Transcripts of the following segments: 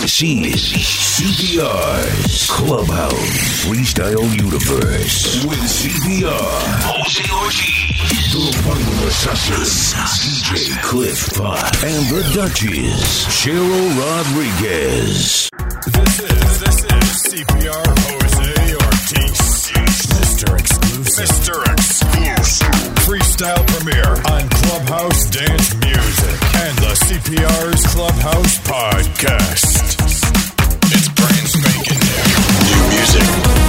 This is CPR's Clubhouse. Freestyle Universe. With CPR, Jose Ortiz, the Bungler Sussers, CJ Cliff Pot, and the Duchess, Cheryl Rodriguez. This is, this is CPR Mr. Exclusive. Mr. Exclusive. Freestyle premiere on Clubhouse Dance Music and the CPR's Clubhouse Podcast. It's brand spanking. New music.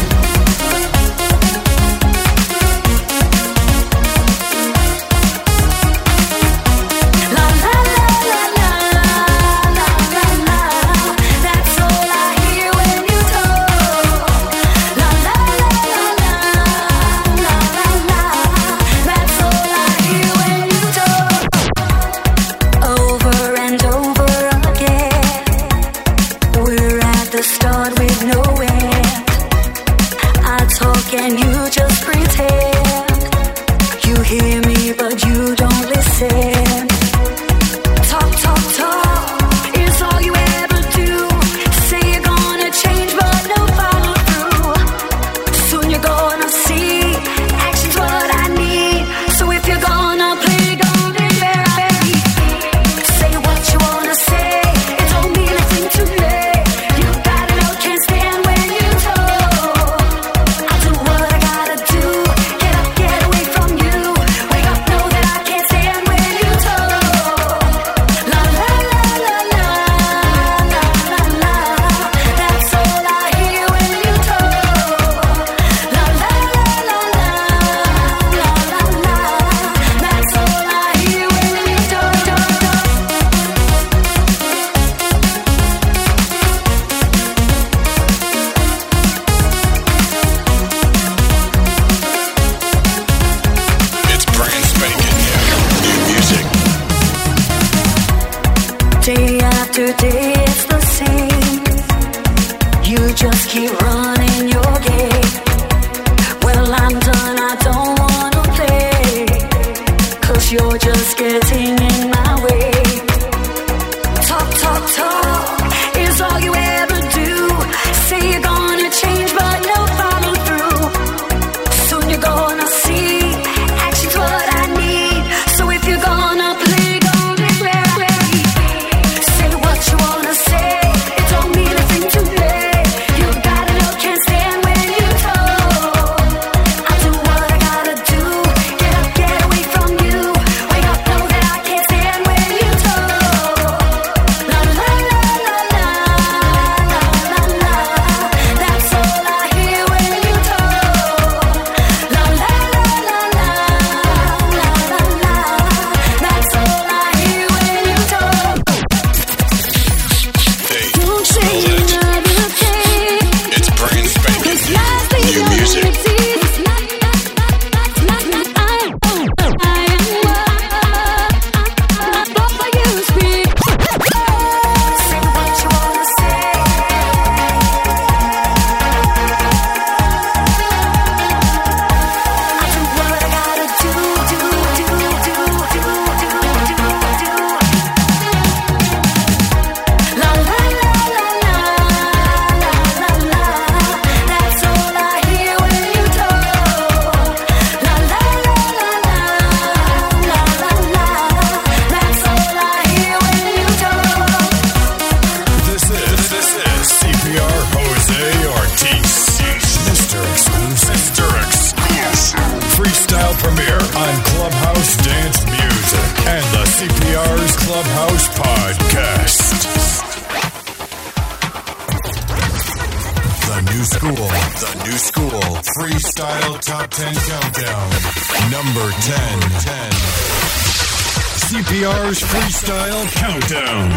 CPR's Freestyle Countdown.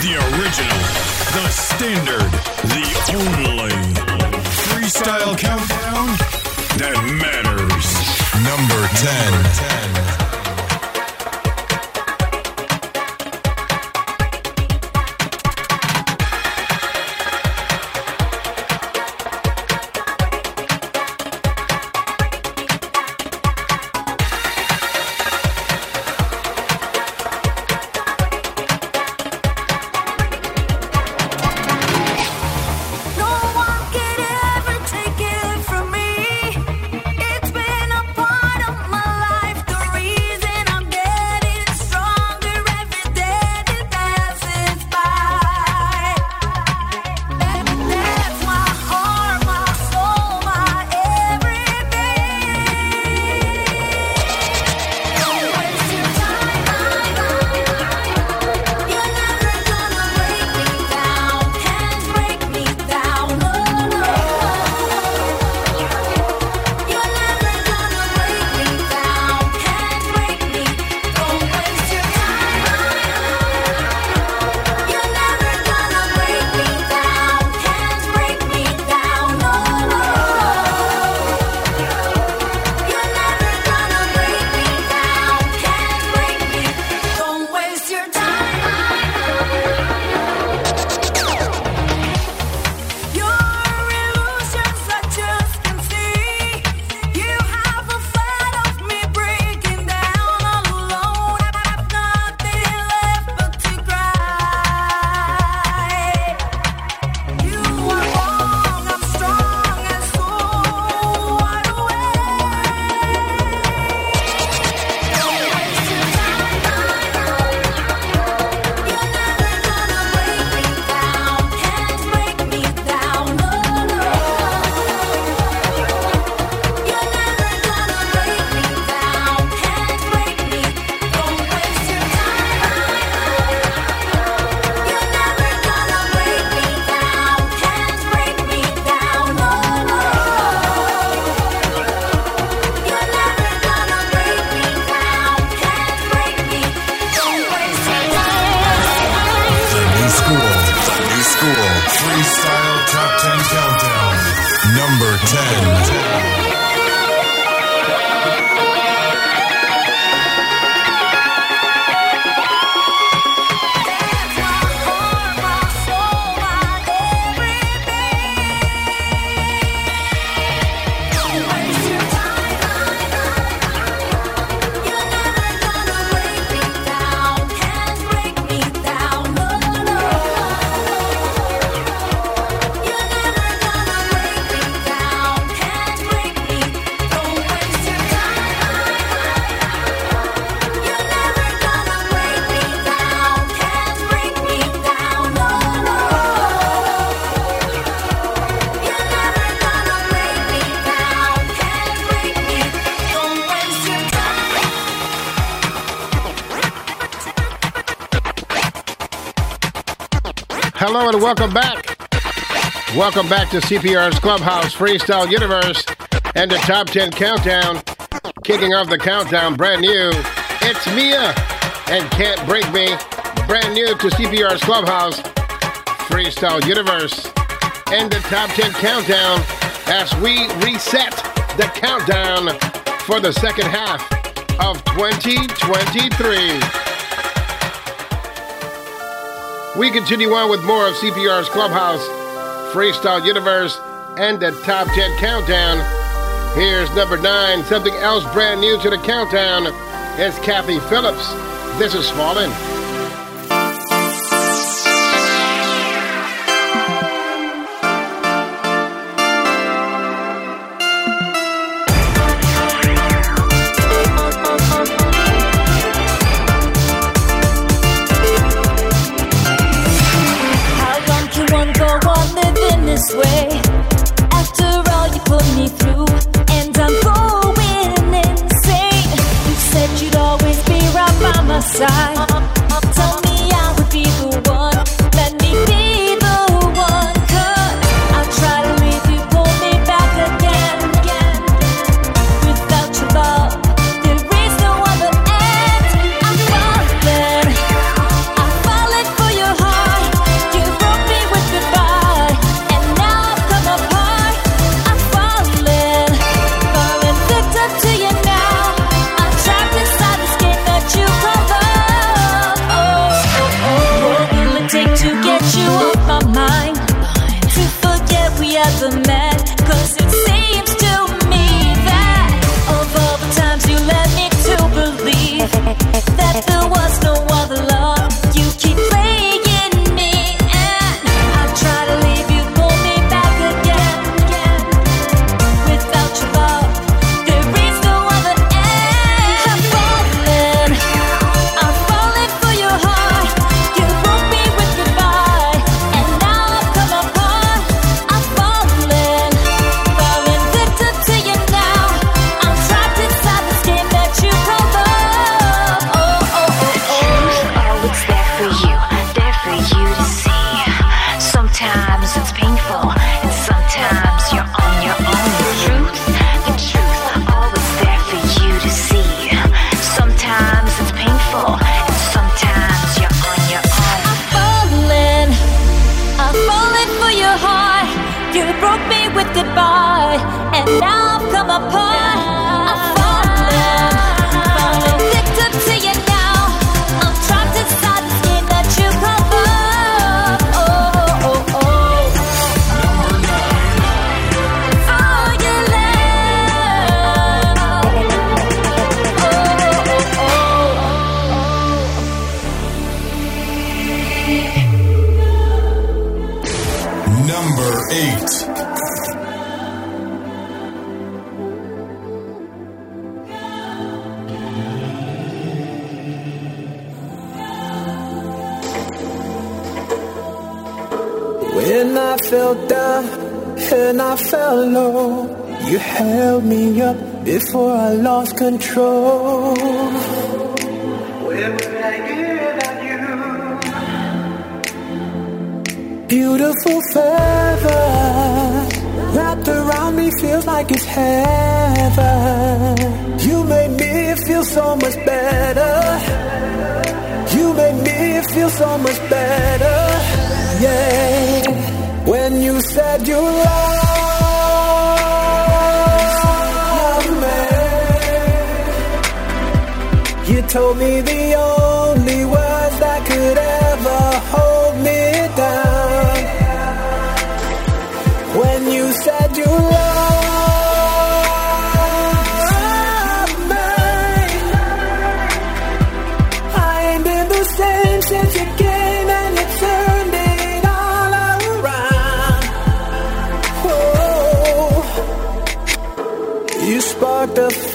The original, the standard, the only freestyle countdown that matters. Number 10. Number 10. Welcome back. Welcome back to CPR's Clubhouse Freestyle Universe and the Top 10 Countdown. Kicking off the countdown, brand new. It's Mia and Can't Break Me. Brand new to CPR's Clubhouse Freestyle Universe and the Top 10 Countdown as we reset the countdown for the second half of 2023. We continue on with more of CPR's Clubhouse, Freestyle Universe, and the Top 10 Countdown. Here's number nine. Something else brand new to the countdown is Kathy Phillips. This is Fallen. This way? After all you put me through, and I'm going insane. You said you'd always be right by my side. Number 8. When I fell down and I fell low, you held me up before I lost control. Beautiful feathers wrapped around me feels like it's heaven. You made me feel so much better. You made me feel so much better. Yeah. When you said you love me, you told me the only words that could ever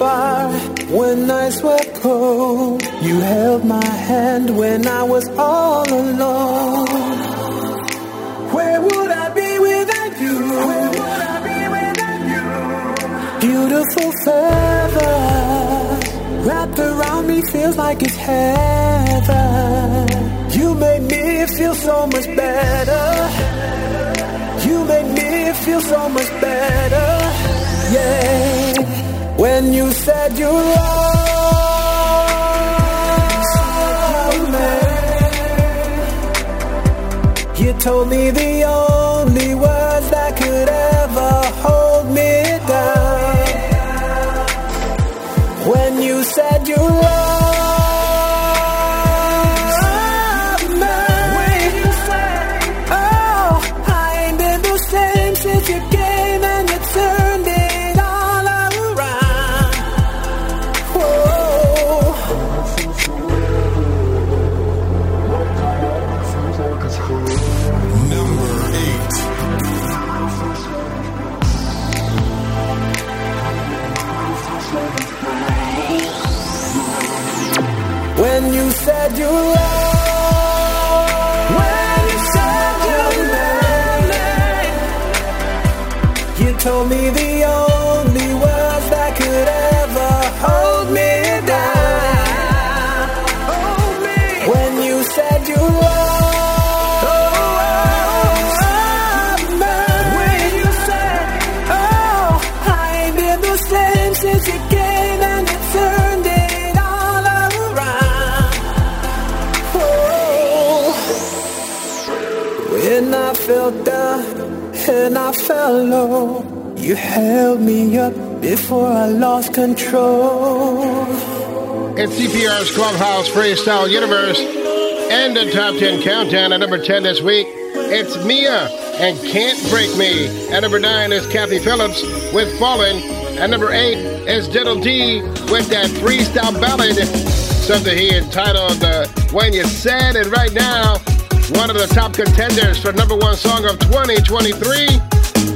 fire when nights were cold. You held my hand when I was all alone. Where would I be without you? Where would I be without you? Beautiful feathers wrapped around me feels like it's heaven. You made me feel so much better. You made me feel so much better. Yeah. When you said you love me. You told me the only you held me up before I lost control. It's CPR's Clubhouse Freestyle Universe and the Top 10 Countdown at number 10 this week. It's Mia and Can't Break Me. At number 9 is Kathy Phillips with Fallen. At number 8 is Diddle D with that freestyle ballad. Something he entitled uh, When You Said It Right Now. One of the top contenders for number one song of 2023.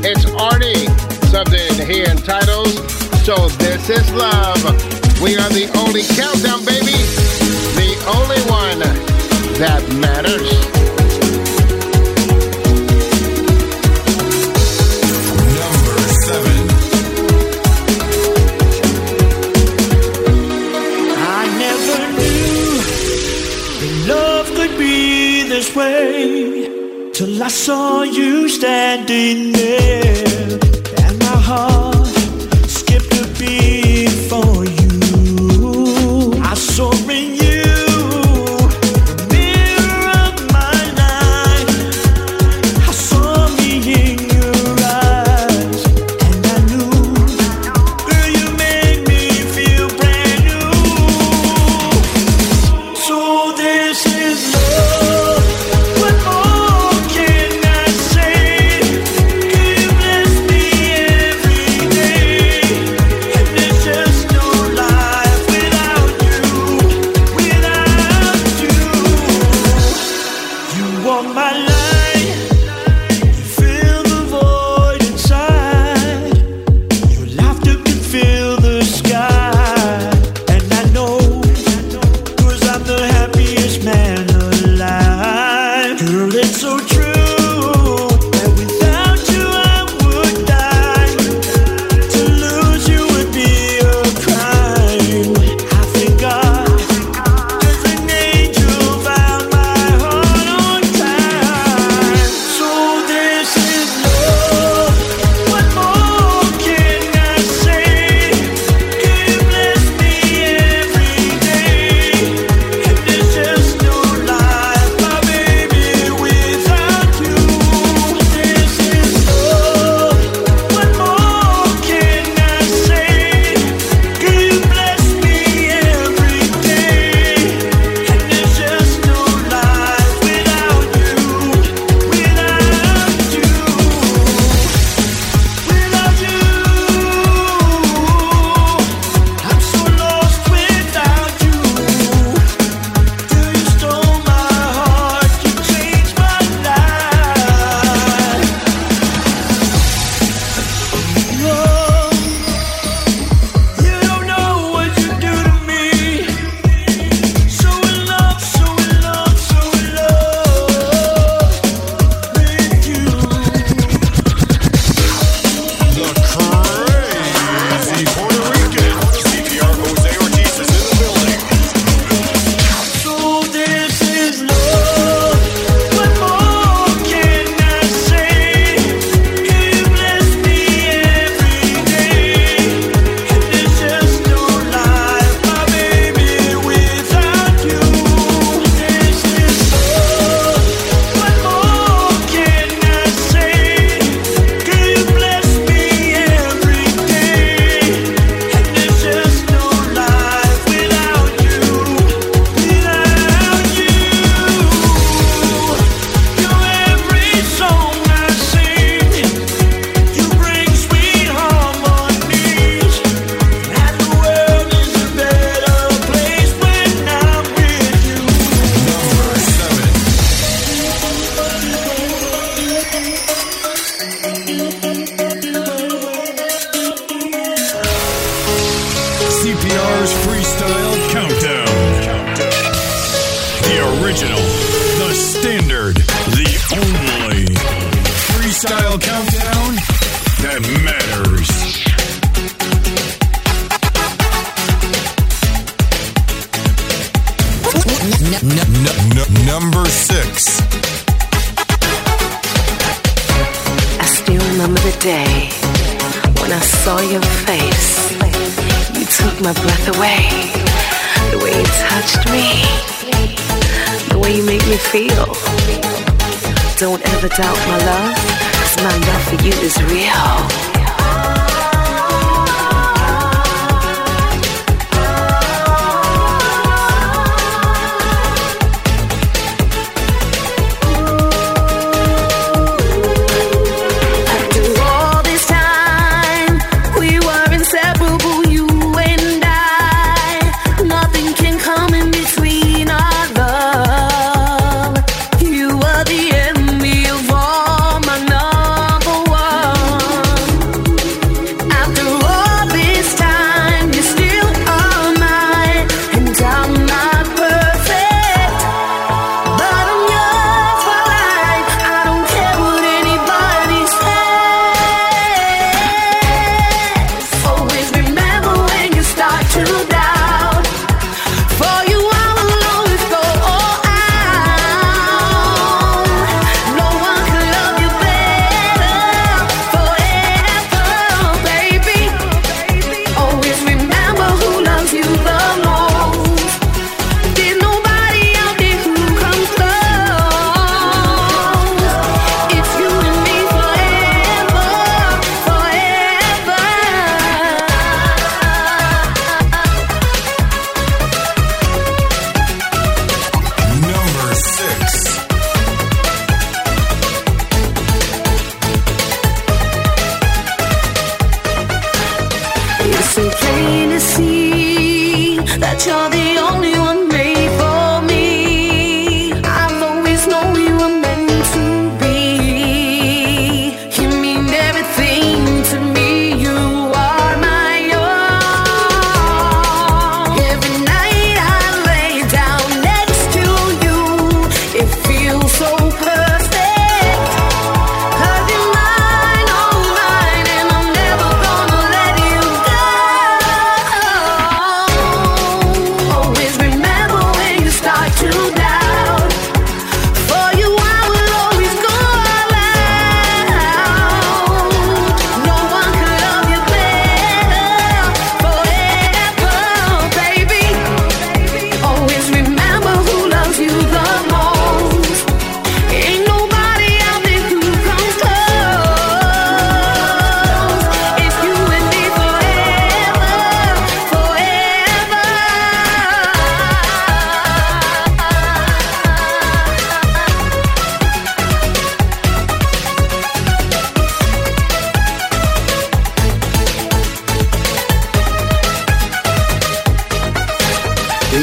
It's Artie. Something he entitles So This Is Love. We are the only countdown, baby. The only one that matters. Number seven. I never knew love could be this way till I saw you standing there,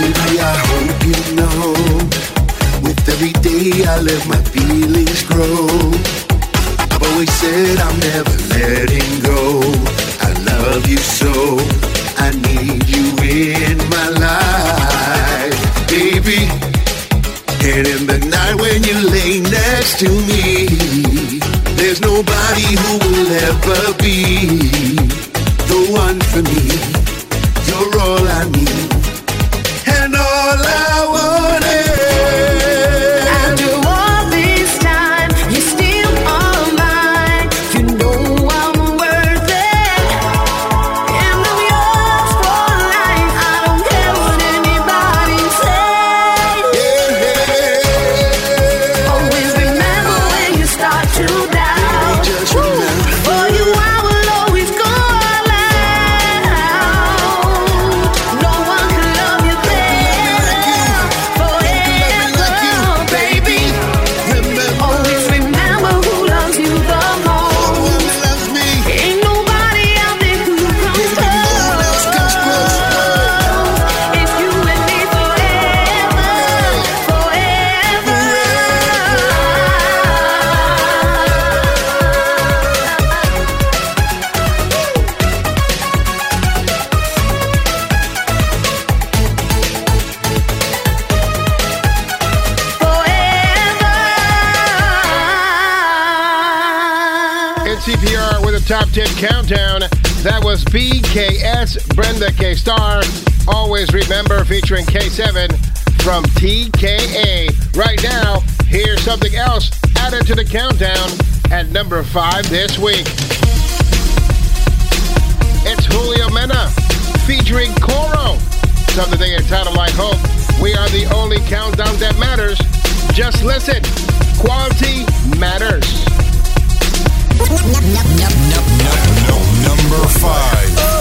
baby, I hope you know. With every day I let my feelings grow. I've always said I'm never letting go. I love you so. I need you in my life, baby. And in the night when you lay next to me, there's nobody who will ever be the one for me. You're all I need all I wanted. Always remember featuring K7 from TKA. Right now, here's something else added to the countdown at number five this week. It's Julio Mena featuring Coro. Something entitled I Hope. We are the only countdown that matters. Just listen. Quality matters. Number five.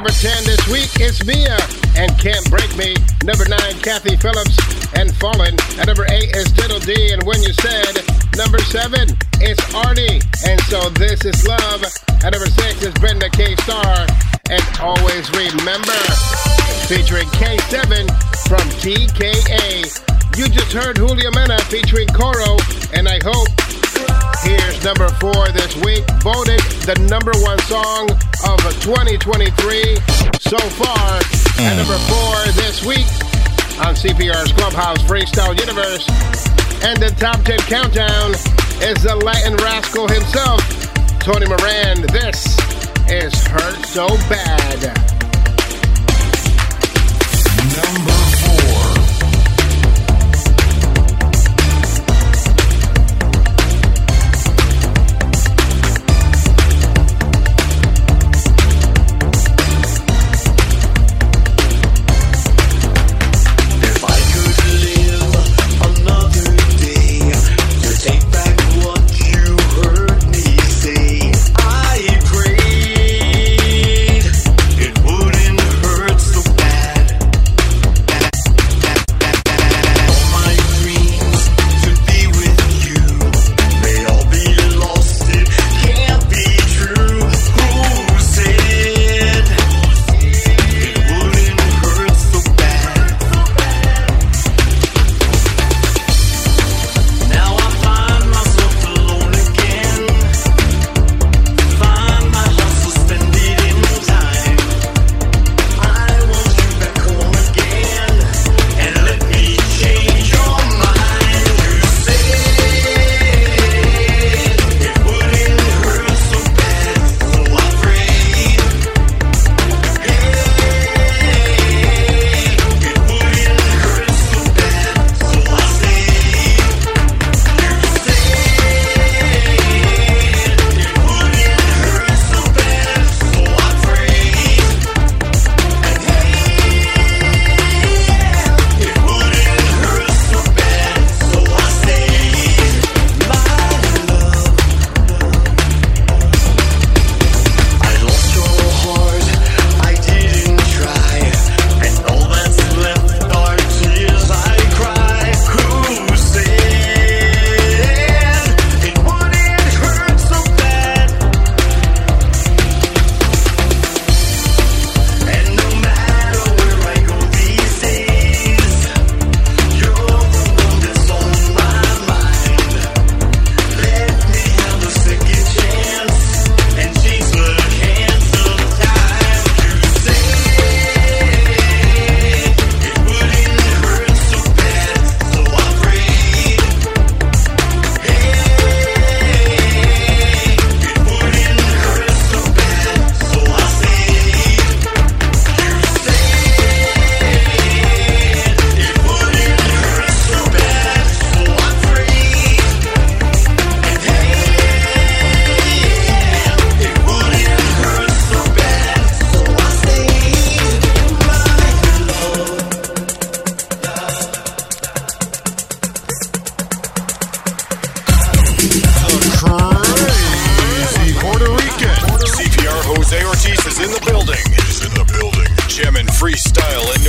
Number 10 this week, is Mia and Can't Break Me. Number 9, Kathy Phillips and Fallen. At number 8 is Diddle D and When You Said. Number 7, it's Artie and So This Is Love. At number 6 is Brenda K. Starr and Always Remember. Featuring K7 from TKA. You just heard Julio Mena featuring Coro and I Hope Here's number four this week, voted the number one song of 2023 so far. And number four this week on CPR's Clubhouse Freestyle Universe. And the top 10 countdown is the Latin rascal himself, Tony Moran. This is Hurt So Bad. Number freestyle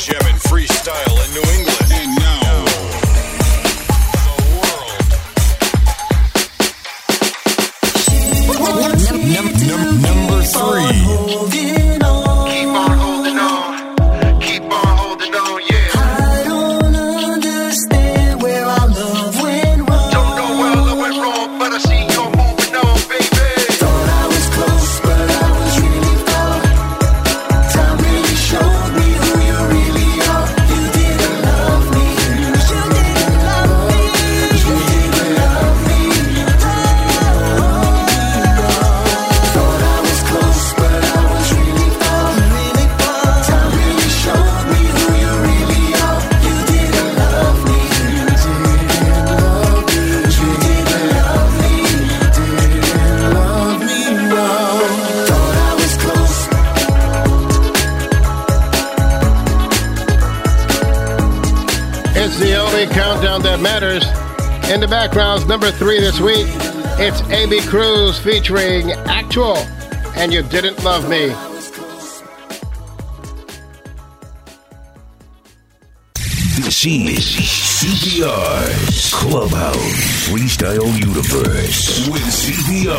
Jamming freestyle in New England. It's Aby Cruz featuring Actual and You Didn't Love Me. This is CPR's Clubhouse Freestyle Universe with CPR,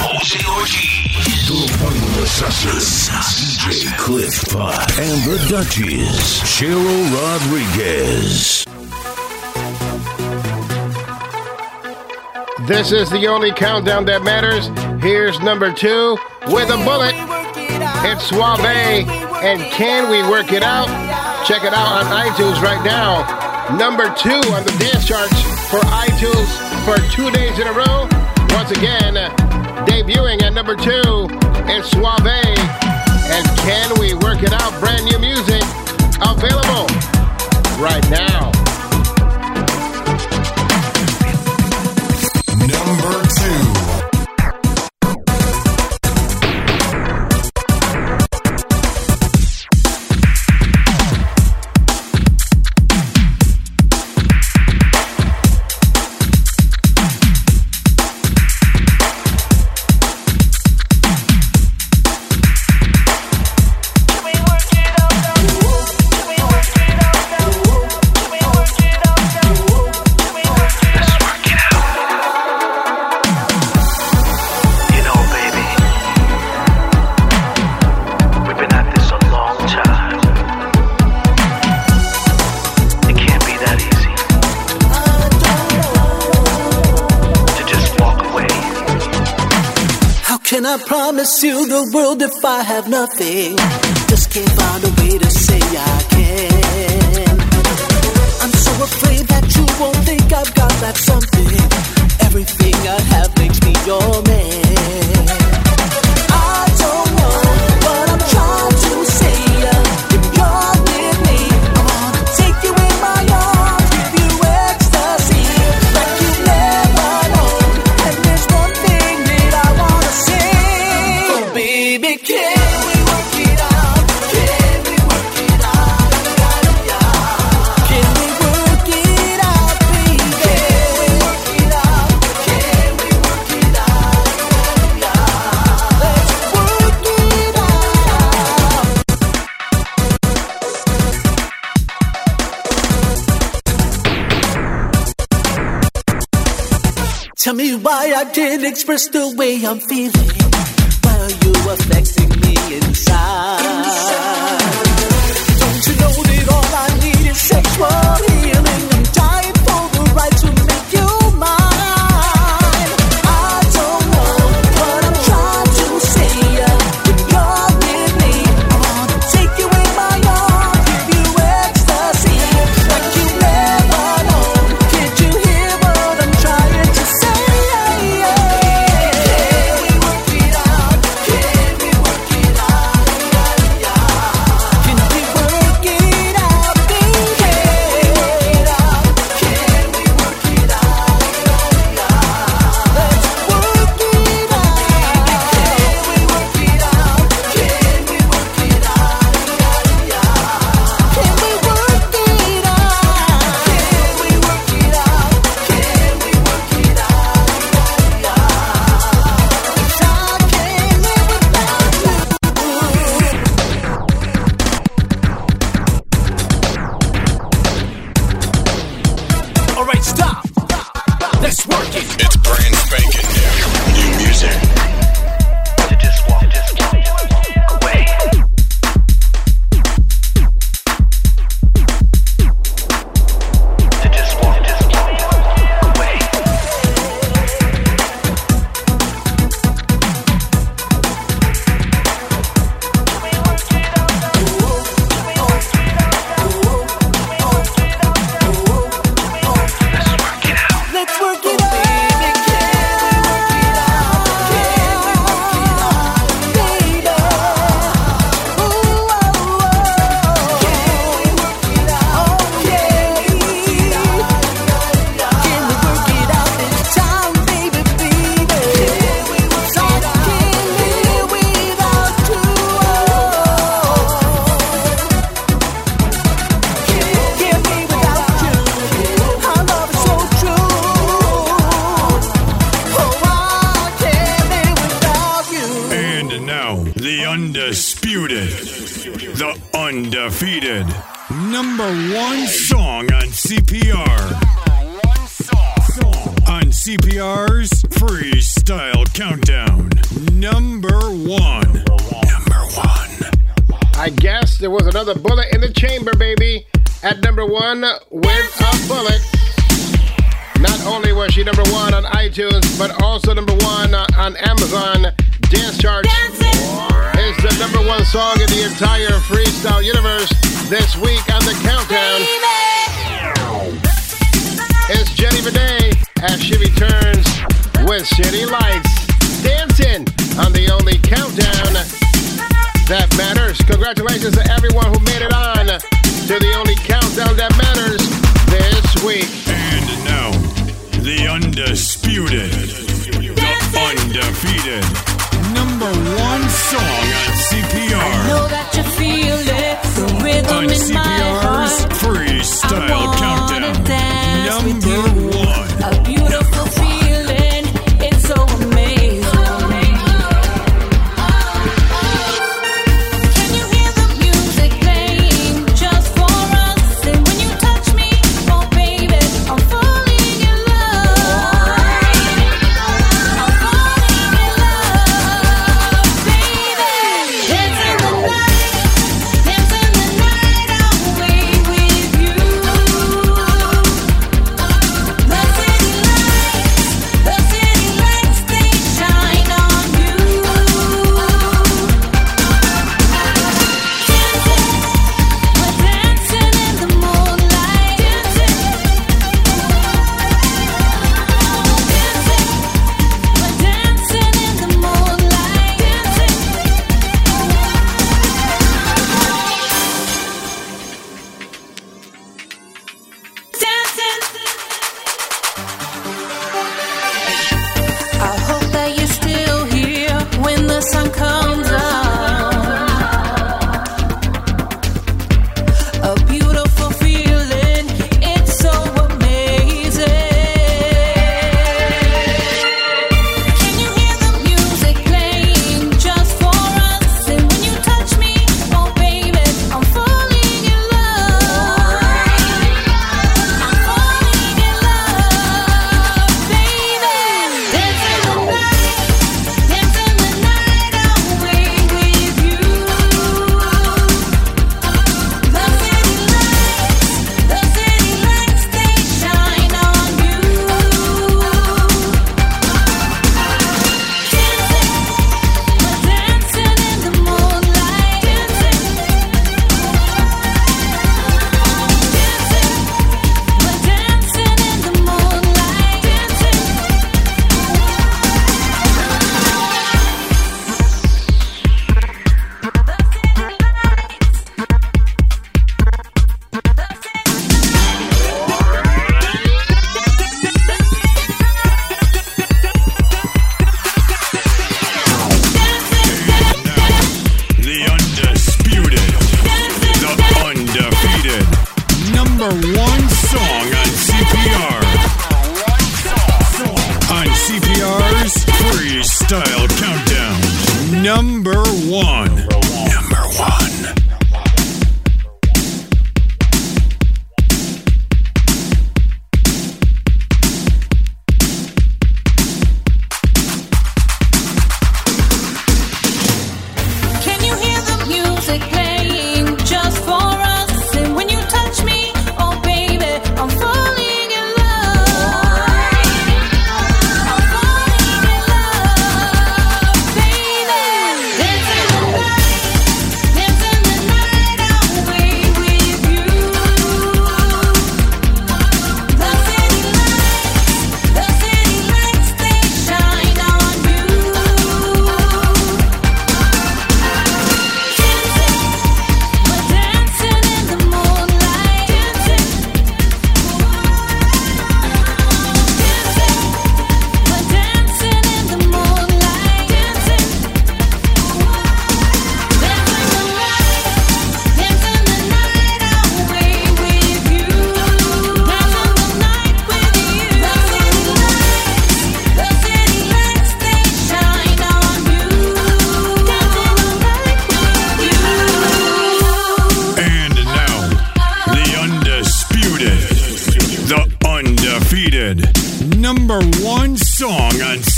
Jose Ortiz, the Wonderful Assassin, DJ Cliff Pop, and the Duchess, Cheryl Rodriguez. This is the only countdown that matters. Here's number two with a bullet. It's Soave and Can We Work It Out? Check it out on iTunes right now. Number two on the dance charts for iTunes for two days in a row. Once again, debuting at number two It's Soave and Can We Work It Out? Brand new music. Tell me why I didn't express the way I'm feeling. While you were flexing me inside. with a bullet. Not only was she number one on iTunes, but also number one on Amazon Dance Chart. It's the number one song in the entire freestyle universe this week.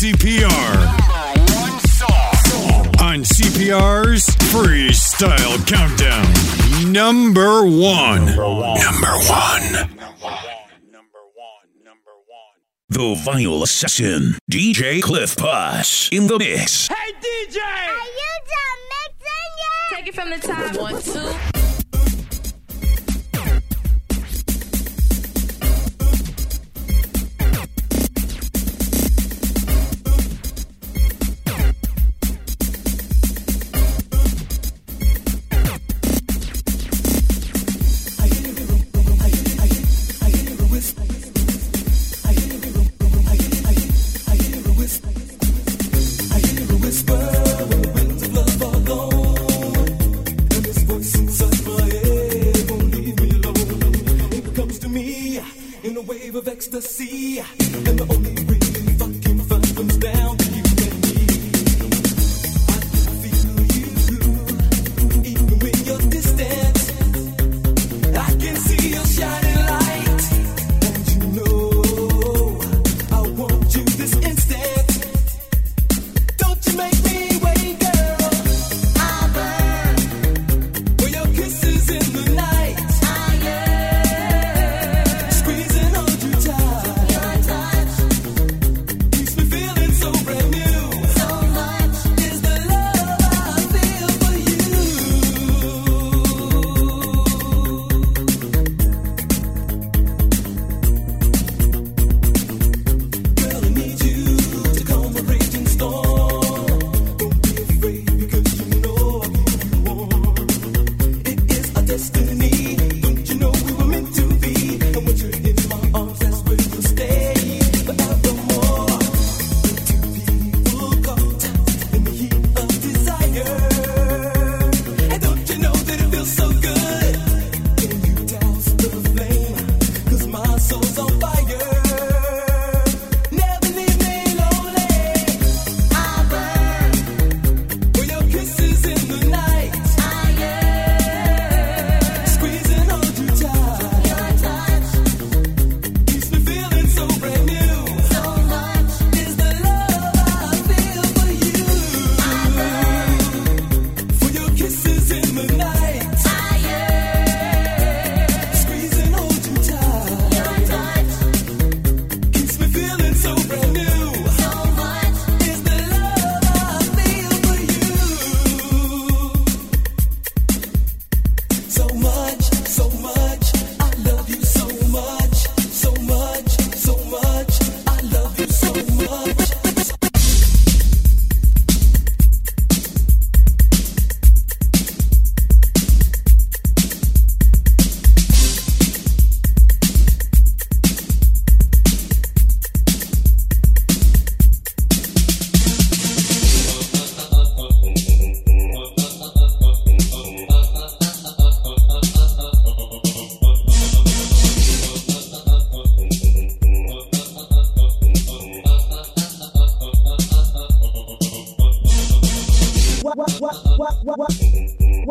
CPR. On CPR's Freestyle Countdown, number one. Number one. Number one. The Vinyl Assassin, DJ Cliff Puss, in the mix. Hey, DJ! Are you done mixing yet? Take it from the top. One, two.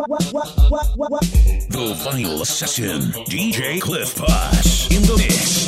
The Vinyl Session, DJ Cliff Posh in the mix.